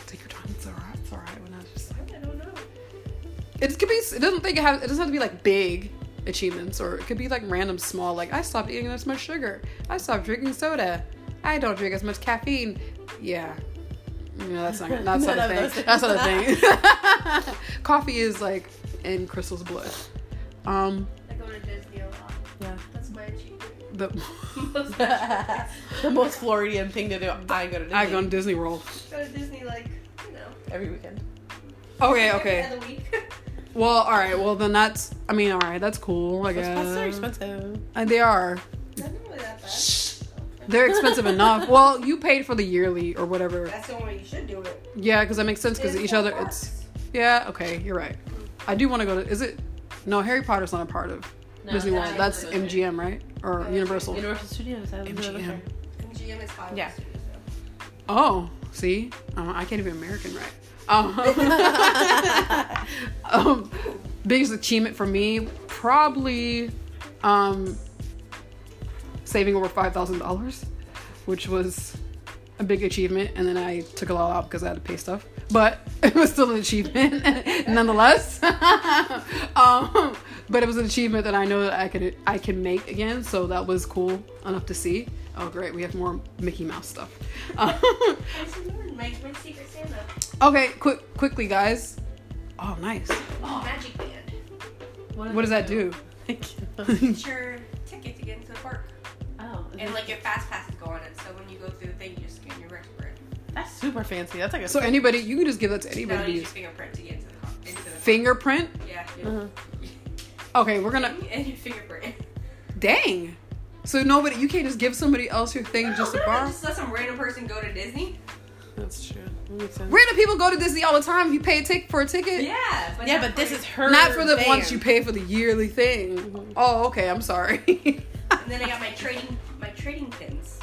Take your time. It's alright. It's alright. When I just I don't know. it could be. It doesn't think it have. It doesn't have to be like big achievements, or it could be like random small. Like I stopped eating as much sugar. I stopped drinking soda. I don't drink as much caffeine. Yeah. Yeah, that's not. That's not a thing. That's not a thing. Coffee is like in Crystal's blood. Um, I go to Disney a lot. Yeah. That's my achievement. the Most the most Floridian thing to do. I go to Disney I go to Disney World. Go to Disney like you know. every weekend. Okay, every okay. other week. Well, all right. Well, then that's. I mean, all right. That's cool. I Those guess. passes are expensive. And they are. That's not really that bad. They're expensive enough. Well, you paid for the yearly or whatever. That's the only way you should do it. Yeah, because that makes sense. Because each other, parks. it's yeah. Okay, you're right. I do want to go to. Is it? No, Harry Potter's not a part of Disney World. that's That's MGM, right? Or Yeah, Universal. Universal Studios. I live MGM. there. And GM is Hollywood Yeah. Studios, though. Oh, see, uh, I can't even American right. Um, um, biggest achievement for me, probably um, saving over five thousand dollars, which was a big achievement. And then I took a lot out because I had to pay stuff, but it was still an achievement nonetheless. um, but it was an achievement that I know that I could I can make again, so that was cool enough to see. Oh, great! We have more Mickey Mouse stuff. Um, This is more my, my secret Santa. Okay, quick, quickly, guys. Oh, nice. Oh, Magic Band. What does that do? It's your ticket to get into the park. And like your fast passes go on it, so when you go through the thing, you just scan your fingerprint. that's super fancy. That's like a So anybody, you can just give that to No, anybody to you use use. fingerprint to get into the car. Into the Fingerprint. Yeah. Uh-huh. Okay, we're gonna. And your fingerprint. Dang. So nobody, you can't just give somebody else your thing just to No, borrow. Just let some random person go to Disney. That's true. That makes. Random people go to Disney all the time. If you pay a ticket for a ticket, Yeah. But yeah, but this is her. not for the band. ones you pay for the yearly thing. Oh, okay. I'm sorry. And then I got my trading my trading pins.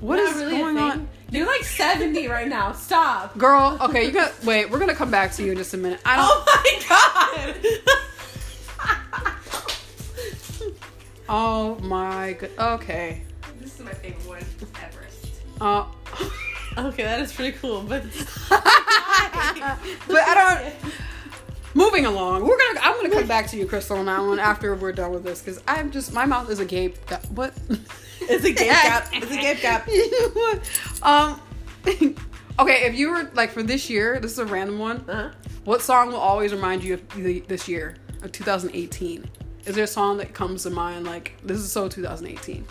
what Not is really going on, You're like 70 right now. Stop. girl? Okay, you got. Wait, we're gonna come back to you in just a minute. I don't. Oh my god. Oh my god. Okay. This is my favorite one, Everest. Uh. okay, that is pretty cool, but but I don't. Moving along, we're gonna. I'm gonna come back to you, Crystal, on that one after we're done with this because I'm just my mouth is agape. Ga- What? It's a gape gap. It's a gape gap. um. okay, if you were like for this year, this is a random one. Uh-huh. What song will always remind you of the, this year of 2018? Is there a song that comes to mind like this is so 2018?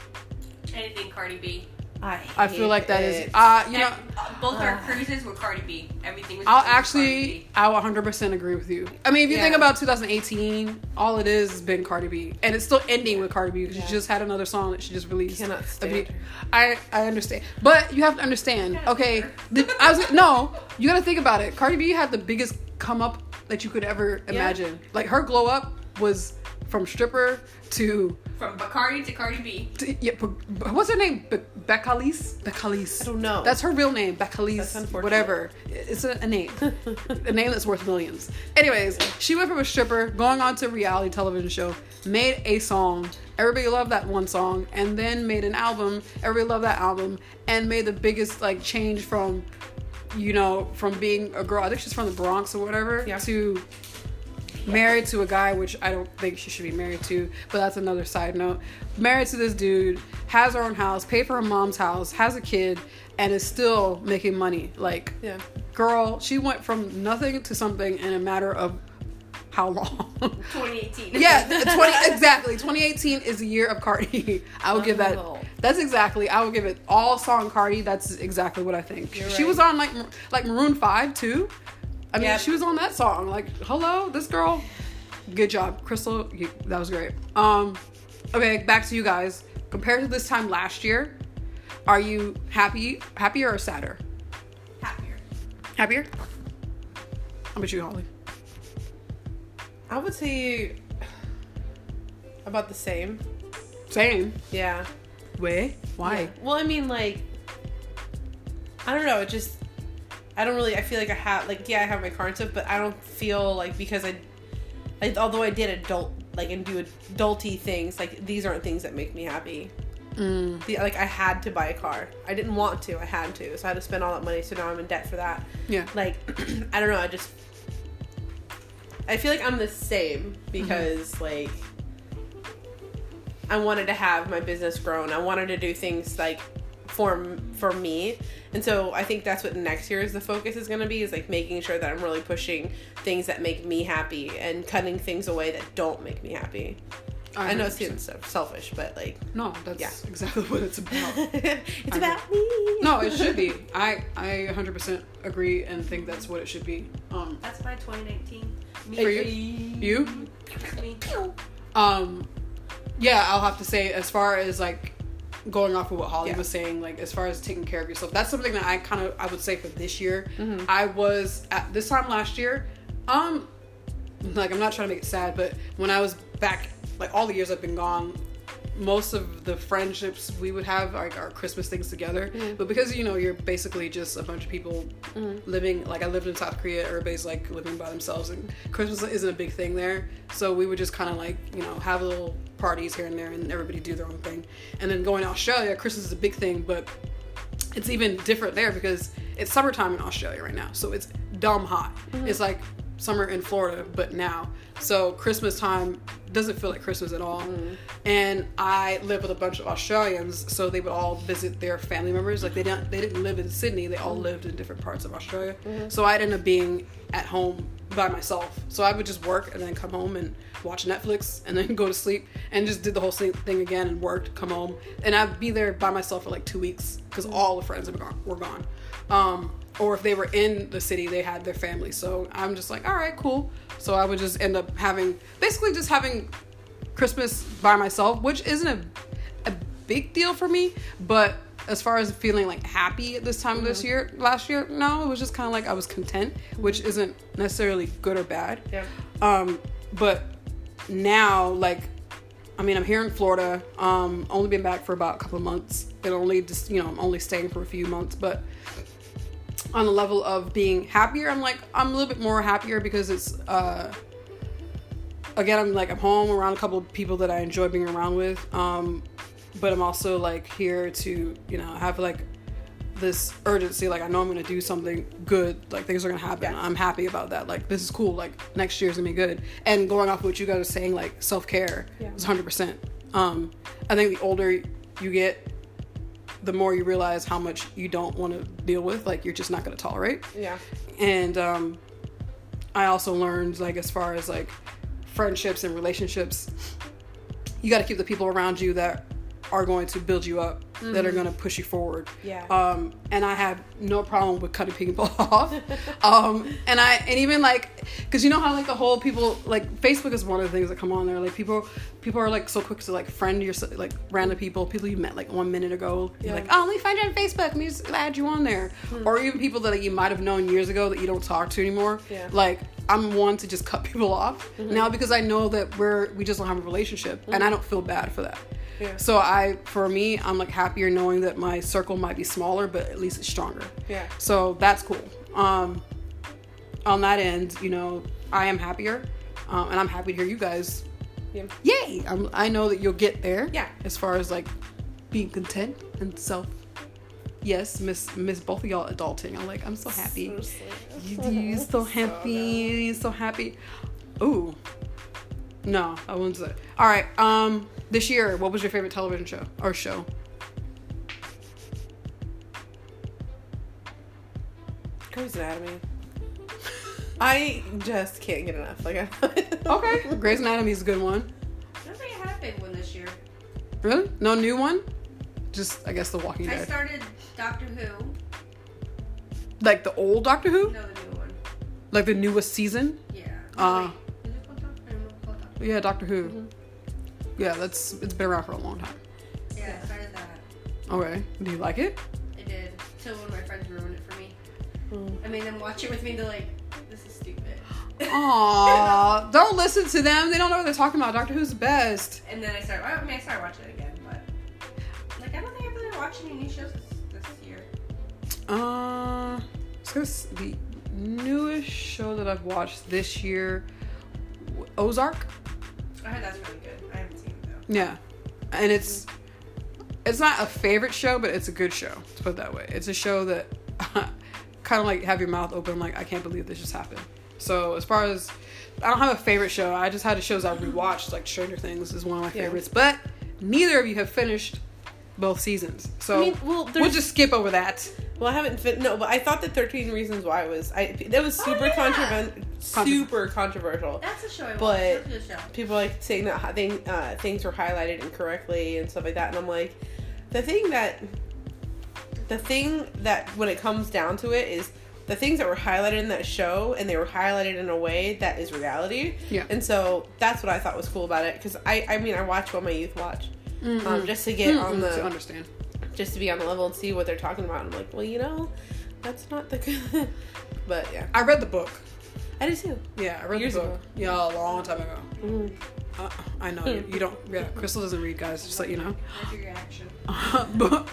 Anything Cardi B. I, I feel hate like that is. it. Uh, you know. And, uh, both our uh, cruises were Cardi B. Everything was. I'll actually, I will 100% agree with you. I mean, if you think about 2018, all it is has been Cardi B, and it's still ending with Cardi B because Yeah. she just had another song that she just released. Cannot stand her. I I understand, but you have to understand. Okay, the, I was no, you got to think about it. Cardi B had the biggest come up that you could ever Yeah. imagine. Like her glow up was from stripper to, From Bacardi to Cardi B. to yeah, what's her name? Be- Belcalis. Belcalis. I don't know. That's her real name, That's unfortunate. Whatever. It's a, a name, a name that's worth millions. Anyways, she went from a stripper going on to a reality television show, made a song. Everybody loved that one song, and then made an album. Everybody loved that album, and made the biggest like change from, you know, from being a girl. I think she's from the Bronx or whatever Yeah. to married to a guy which i don't think she should be married to but that's another side note married to this dude has her own house paid for her mom's house has a kid and is still making money like Yeah. girl she went from nothing to something in a matter of how long? 2018. yeah, 20 exactly. 2018 is the year of Cardi. I will give that. Oh. That's exactly. I will give it all song Cardi. That's exactly what I think. You're She right. was on like like Maroon Five too. I mean, Yep. she was on that song. Like, hello, this girl. Good job, Crystal. You, that was great. Um, okay, back to you guys. Compared to this time last year, are you happy, happier or sadder? Happier. Happier. How about you, Holly? I would say about the same. Same. Yeah. Way. Why? Yeah. Well, I mean, like, I don't know. It just, I don't really. I feel like I have, like, yeah, I have my car and stuff, but I don't feel like because I, I although I did adult, like, and do adulty things, like these aren't things that make me happy. Mm. The, like, I had to buy a car. I didn't want to. I had to. So I had to spend all that money. So now I'm in debt for that. Yeah. Like, I don't know. I just, I feel like I'm the same because, Mm-hmm. like. I wanted to have my business grown. I wanted to do things like for for me, and so I think that's what next year is the focus is going to be is like making sure that I'm really pushing things that make me happy and cutting things away that don't make me happy. I know it 100%. seems so selfish, but like No, that's Yeah. exactly what it's about. it's about me. no, it should be. I I 100% agree and think that's what it should be. Um, That's my 2019. Me. For you? you? Me. Um, yeah, I'll have to say as far as like going off of what Holly Yeah. was saying, like as far as taking care of yourself, that's something that I kind of I would say for this year. Mm-hmm. I was at this time last year. Um, like I'm not trying to make it sad, but when I was back, like all the years I've been gone, most of the friendships we would have like our Christmas things together. But because you know you're basically just a bunch of people living like I lived in South Korea, everybody's like living by themselves, and Christmas isn't a big thing there. So we would just kind of like you know have a little parties here and there, and everybody do their own thing. And then going to Australia, Christmas is a big thing, but it's even different there because it's summertime in Australia right now. So it's dumb hot. Mm-hmm. It's like summer in Florida, but now. So Christmas time doesn't feel like Christmas at all. Mm. And I live with a bunch of Australians, so they would all visit their family members. Like they didn't they didn't live in Sydney, they all mm. lived in different parts of Australia. Mm-hmm. So I'd end up being at home by myself. So I would just work and then come home and watch Netflix and then go to sleep and just did the whole same thing again and worked, come home. And I'd be there by myself for like two weeks because all the friends were gone. Um, or if they were in the city, they had their family. So I'm just like, all right, cool. So I would just end up having, basically just having Christmas by myself, which isn't a, a big deal for me. But as far as feeling like happy at this time of this year, last year, no, it was just kind of like I was content, which isn't necessarily good or bad. Yeah. Um, but now, like, I mean, I'm here in Florida. Um, only been back for about a couple of months. And only just, you know, I'm only staying for a few months. But on the level of being happier, I'm like, I'm a little bit more happier because it's, uh, again, I'm like, I'm home around a couple of people that I enjoy being around with. Um, but I'm also like here to, you know, have like this urgency. Like, I know I'm to do something good. Like, things are to happen. Yeah. I'm happy about that. Like, this is cool. Like, next year's to be good. And going off what you guys are saying, like, self care Yeah. is 100%. Um, I think the older you get, the more you realize how much you don't want to deal with. Like, you're just not to tolerate Yeah. and um, I also learned like as far as like friendships and relationships, you got to keep the people around you that are going to build you up, that are going to push you forward. Yeah. Um, and I have no problem with cutting people off. um, and I and even like because you know how like the whole people like Facebook is one of the things that come on there. Like people people are like so quick to like friend your like random people, people you met like one minute ago. You're Yeah. like, oh, let me find you on Facebook. Let me just add you on there. Or even people that you might have known years ago that you don't talk to anymore. Yeah. Like I'm one to just cut people off now because I know that we're we just don't have a relationship, and I don't feel bad for that. Yeah. So I, for me, I'm like happier knowing that my circle might be smaller, but at least it's stronger. Yeah. So that's cool. Um, on that end, you know, I am happier, um, and I'm happy to hear you guys. Yeah. Yay! I'm, I know that you'll get there. Yeah. As far as like being content and self. Yes, miss miss both of y'all adulting. I'm like, I'm so happy. You, you so happy. You so happy. Ooh. No, I wouldn't say. All right. Um, this year, what was your favorite television show or show? Grey's Anatomy. I just can't get enough. Like, I, Okay, Grey's Anatomy is a good one. I don't think I had a big one this year. Really? No new one? Just I guess The Walking Dead. I started Doctor Who. Like the old Doctor Who? No, the new one. Like the newest season? Yeah. Uh, Wait, is it called Doctor? I don't know if Doctor. Yeah, Doctor Who. Yeah, that's it's been around for a long time. Yeah, I started that. Okay. Do you like it? I did. Till one of my friends ruined it for me. Mm. I made them watch it with me. They're like, "This is stupid." Aww. don't listen to them. They don't know what they're talking about. Doctor Who's the best. And then I started. I mean, I started watching it again, but like, I don't think I've really watched any new shows this, this year. Uh, so the newest show that I've watched this year, Ozark. I heard that's really good. Yeah, and it's it's not a favorite show, but it's a good show. To put it that way, it's a show that kind of like have your mouth open, like I can't believe this just happened. So as far as I don't have a favorite show, I just had the shows I rewatched. Like Stranger Things is one of my Yeah. favorites, but neither of you have finished both seasons, so I mean, well, we'll just skip over that. Well, I haven't fit. No, but I thought that Thirteen Reasons Why was. I that was Oh, super yeah. controversial. Super controversial. That's a show I watched. But- show. People like saying that hi- thing, uh, things were highlighted incorrectly and stuff like that, and I'm like, the thing that, the thing that when it comes down to it is the things that were highlighted in that show, and they were highlighted in a way that is reality. Yeah. And so that's what I thought was cool about it, because I, I mean, I watch what my youth watch, um, just to get on Mm-mm, the to understand. Just to be on the level and see what they're talking about. I'm like, well, you know, that's not the good. but yeah, I read the book. I did too. Yeah, I read Years the book. ago. Yeah, a long time ago. Mm. Uh, I know you, you don't. Yeah, Crystal doesn't read, guys. Just let you know. What's your reaction? But-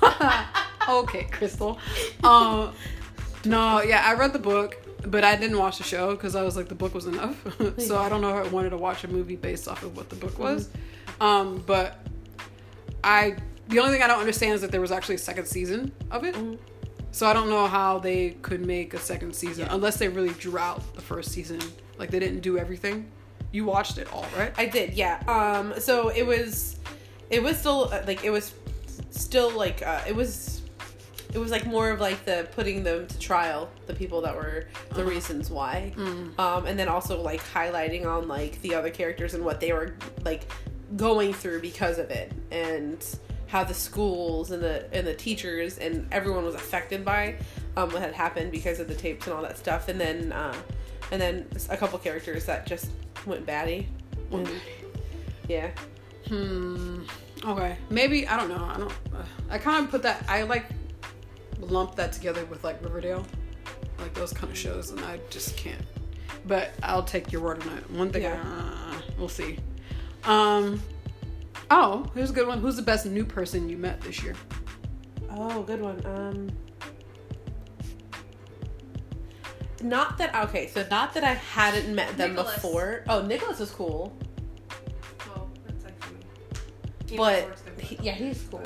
okay, Crystal. Um, no, yeah, I read the book, but I didn't watch the show because I was like, the book was enough. so I don't know if I wanted to watch a movie based off of what the book was. Um, but I, the only thing I don't understand is that there was actually a second season of it. Mhm. So I don't know how they could make a second season unless they really drew out the first season. Like they didn't do everything. You watched it all, right? I did, yeah. Um, so it was, it was still uh, like it was still like uh, it was, it was like more of like the putting them to trial, the people that were the reasons why, um, and then also like highlighting on like the other characters and what they were like going through because of it, and how the schools and the and the teachers and everyone was affected by um, what had happened because of the tapes and all that stuff, and then uh, and then a couple characters that just went batty. And- Yeah. Hmm. Okay. Maybe I don't know. I don't. Uh, I kind of put that. I like lump that together with like Riverdale, like those kind of shows, and I just can't. But I'll take your word on it. One thing. Yeah. Uh, we'll see. Um. Oh, here's a good one. Who's the best new person you met this year? Oh, good one. Um. Not that okay, so not that I hadn't met them Nicholas. before. Oh, Nicholas is cool, Well, that's like me. He but he- yeah, he's cool.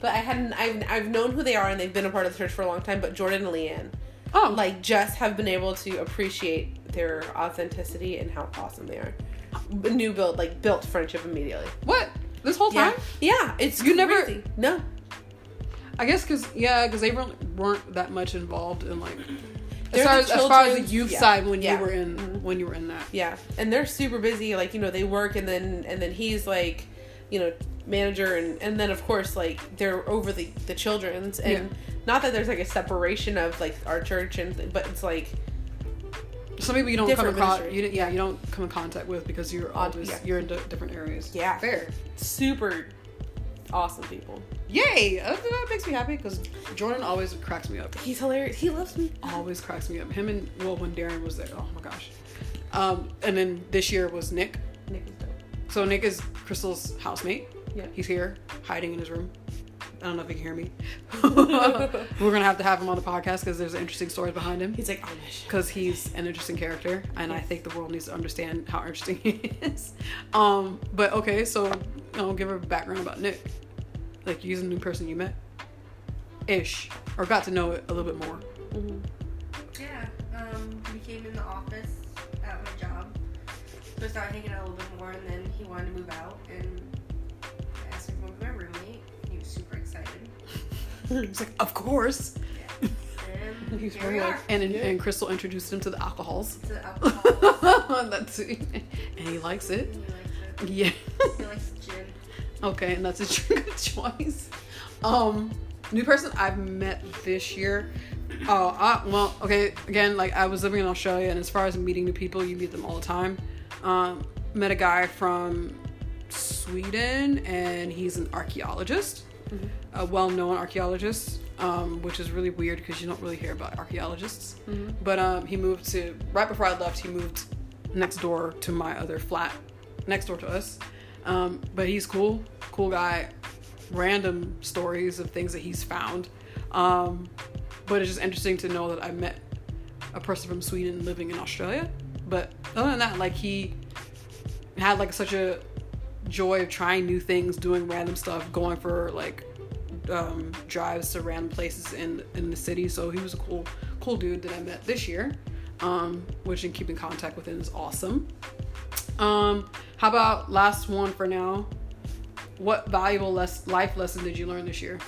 But I hadn't. I've I've known who they are and they've been a part of the church for a long time. But Jordan and Leanne, Oh, like, just have been able to appreciate their authenticity and how awesome they are. New build, like built friendship immediately. what? This whole time? yeah. It's You never- no. I guess because yeah, because they weren't weren't that much involved in like. As far as, as far as the youth yeah, side when yeah. you were in Mhm. when you were in that. Yeah, and they're super busy. Like you know, they work, and then and then he's like, you know, manager, and and then of course like they're over the the children's, and Yeah. not that there's like a separation of like our church, and but it's like Some people you don't come across. You, yeah, you don't come in contact with because you're Odd- always yeah. you're in di- different areas. Yeah. fair. super awesome people. Yay! That, that makes me happy because Jordan always cracks me up. He's hilarious. He loves me. Always cracks me up. Him and well, when Darren was there, oh my gosh. Um, and then this year was Nick. Nick is dope. So Nick is Crystal's housemate. Yeah. He's here, hiding in his room. I don't know if he can hear me. We're gonna have to have him on the podcast because there's an interesting stories behind him. He's like Amish. because he's an interesting character and i think the world needs to understand how interesting he is um but okay so i'll give her a background about nick like he's a new person you met ish or got to know it a little bit more Mhm. Yeah, um, we came in the office at my job. So I started hanging out a little bit more, and then he wanted to move out, he's like of course. And He's Here we like, are. And and Crystal introduced him to the alcohols. It's an alcohol. that's and he likes it. he likes it. Yeah. He likes gin. Okay, and that's a drink of choice. Um, new person I've met this year. Oh, uh, well, okay. Again, like I was living in Australia, and as far as meeting new people, you meet them all the time. Um, met a guy from Sweden, and he's an archaeologist, a well-known archaeologist, um, which is really weird because you don't really hear about archaeologists. But um, he moved to right before I left. He moved next door to my other flat, next door to us. Um, but he's cool, cool guy. Random stories of things that he's found. Um, but it's just interesting to know that I met a person from Sweden living in Australia. But other than that, like he had like such a joy of trying new things, doing random stuff, going for like um, drives to random places in in the city. So he was a cool cool dude that I met this year, um, which in keeping contact with him is awesome. Um, how about last one for now? What valuable les- life lesson did you learn this year?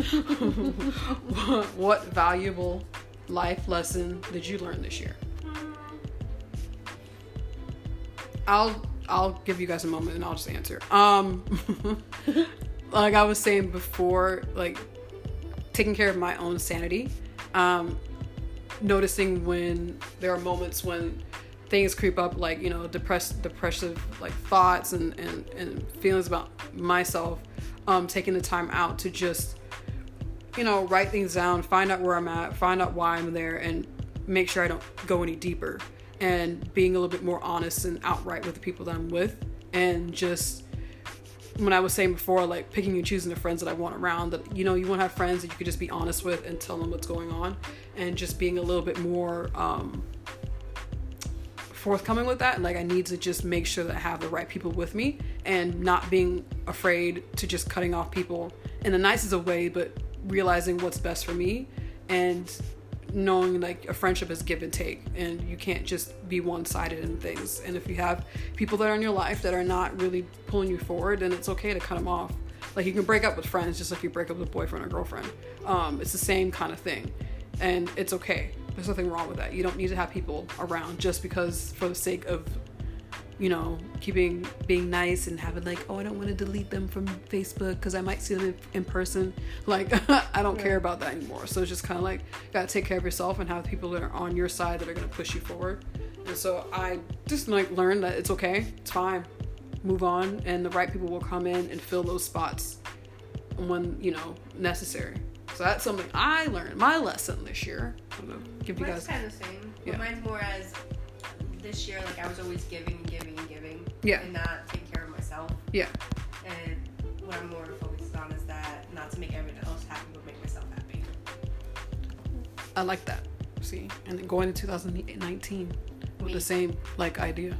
Again? what valuable life lesson did you learn this year? I'll I'll give you guys a moment and I'll just answer. Um like I was saying before, like taking care of my own sanity. Um noticing when there are moments when things creep up like, you know, depressed depressive like thoughts and, and, and feelings about myself, um, taking the time out to just you know, write things down, find out where I'm at, find out why I'm there, and make sure I don't go any deeper. And being a little bit more honest and outright with the people that I'm with. And just when I was saying before, like picking and choosing the friends that I want around, that, you know, you want to have friends that you could just be honest with and tell them what's going on. And just being a little bit more, um, forthcoming with that. Like I need to just make sure that I have the right people with me and not being afraid to just cutting off people in the nicest of way, but realizing what's best for me and knowing like a friendship is give and take and you can't just be one-sided in things. And if you have people that are in your life that are not really pulling you forward then it's okay to cut them off. Like you can break up with friends just like you break up with a boyfriend or girlfriend. Um, it's the same kind of thing. And it's okay. There's nothing wrong with that. You don't need to have people around just because for the sake of you know, keeping being nice and having like, oh, I don't want to delete them from Facebook because I might see them in, in person. Like, I don't care about that anymore. So it's just kind of like, gotta take care of yourself and have people that are on your side that are gonna push you forward. And so I just like learned that it's okay, it's fine, move on, and the right people will come in and fill those spots when you know necessary. So that's something I learned. My lesson this year. Give you Mine's guys. kind of the same. Yeah. mine's more as this year, like I was always giving and giving. Yeah. And not taking care of myself. Yeah. And what I'm more focused on is that not to make everyone else happy, but make myself happy. I like that. See, and then going to 2019 with Me. the same like idea.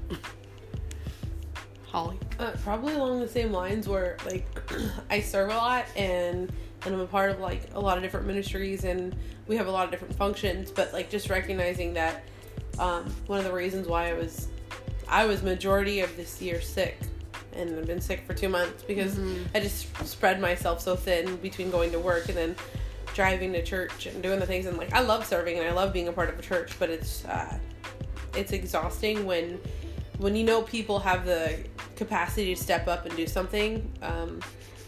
Holly. Uh, probably along the same lines where like I serve a lot and and I'm a part of like a lot of different ministries and we have a lot of different functions but like just recognizing that um, one of the reasons why I was I was majority of this year sick and I've been sick for two months because I just spread myself so thin between going to work and then driving to church and doing the things. And like I love serving and I love being a part of a church but it's uh, it's exhausting when when you know people have the capacity to step up and do something um,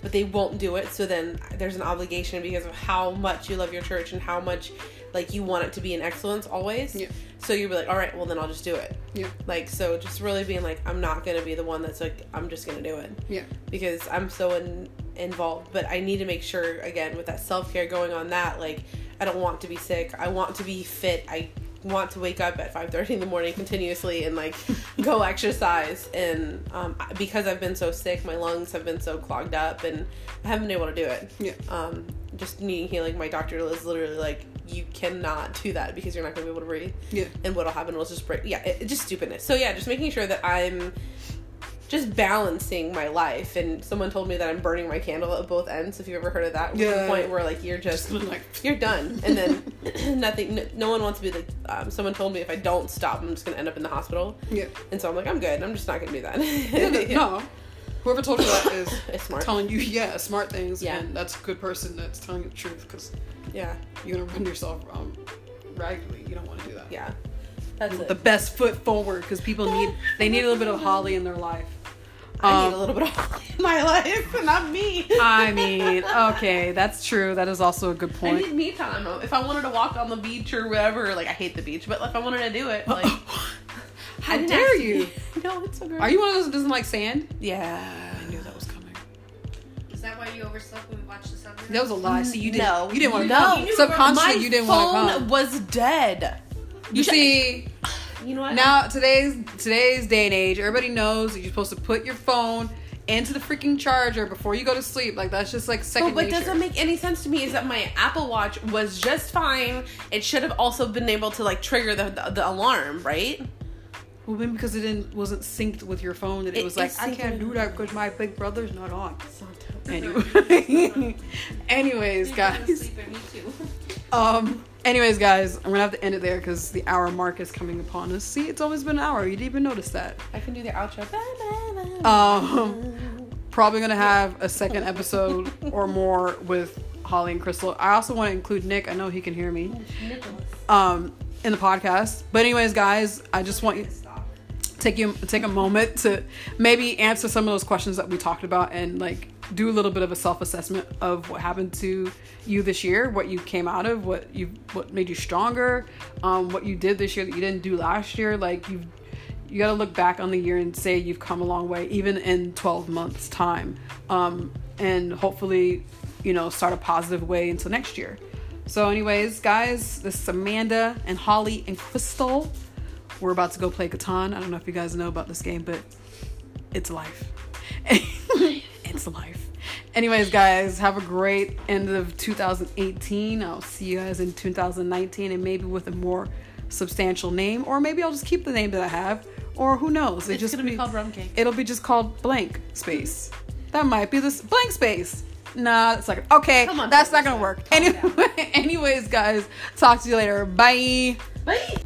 but they won't do it. So then there's an obligation because of how much you love your church and how much like you want it to be in excellence always Yeah. so you're like all right well then i'll just do it Yeah. like so just really being like i'm not gonna be the one that's like i'm just gonna do it Yeah. because i'm so in, involved but i need to make sure again with that self-care going on that like i don't want to be sick i want to be fit i want to wake up at 5.30 in the morning continuously and like go exercise. And um, because i've been so sick my lungs have been so clogged up and i haven't been able to do it. Yeah. um, just needing healing. My doctor is literally like you cannot do that because you're not going to be able to breathe. Yeah. and what'll happen will just break yeah it, it just stupidness. So yeah just making sure that i'm just balancing my life. And someone told me that I'm burning my candle at both ends. If you ever heard of that, yeah. the point where like you're just like you're done, and then nothing. No, no, one wants to be like. Um, someone told me if I don't stop, I'm just gonna end up in the hospital. Yeah. And so I'm like, I'm good. I'm just not gonna do that. yeah, no. Whoever told you that is it's smart. telling you, yeah, smart things. Yeah. And that's a good person that's telling you the truth because, yeah, you're to run yourself um, raggedly. You don't want to do that. Yeah. That's the it. best foot forward because people need, they need a little bit of Holly in their life. I um, need a little bit of in my life, not me. I mean, okay, that's true. That is also a good point. I need me time. If I wanted to walk on the beach or whatever, like I hate the beach, but if I wanted to do it, like How dare you? no, it's so great. Are you one of those that doesn't like sand? Yeah. I knew that was coming. Is that why you overslept when we watched the sunrise? That was a lie. See, you didn't. No. You didn't want to no. come. You Subconsciously, you didn't want to come. was dead. You, you see, you know what? Now today's today's day and age, everybody knows that you're supposed to put your phone into the freaking charger before you go to sleep. Like that's just like second. But what nature. doesn't make any sense to me is that my Apple Watch was just fine. It should have also been able to like trigger the the, the alarm, right? Well, maybe because it didn't wasn't synced with your phone that it, it was like I can't do that because my big brother's not on. Anyway, anyways, guys. Um. Anyways, guys, I'm gonna have to end it there because the hour mark is coming upon us. See, it's always been an hour. You didn't even notice that. I can do the outro. Um. Probably gonna have a second episode or more with Holly and Crystal. I also want to include Nick. I know he can hear me. Um, in the podcast. But anyways, guys, I just want you take you take a moment to maybe answer some of those questions that we talked about and like do a little bit of a self-assessment of what happened to you this year what you came out of what you what made you stronger um, what you did this year that you didn't do last year like you you got to look back on the year and say you've come a long way even in 12 months time um, and hopefully you know start a positive way until next year so anyways guys this is amanda and holly and crystal we're about to go play Catan. I don't know if you guys know about this game, but it's life. it's life. Anyways, guys, have a great end of 2018. I'll see you guys in 2019 and maybe with a more substantial name, or maybe I'll just keep the name that I have, or who knows? It it's just gonna be, be called Rum Cake. It'll be just called Blank Space. That might be this Blank Space. Nah, it's like okay, on, that's not gonna work. Anyway, anyways, guys, talk to you later. Bye. Bye.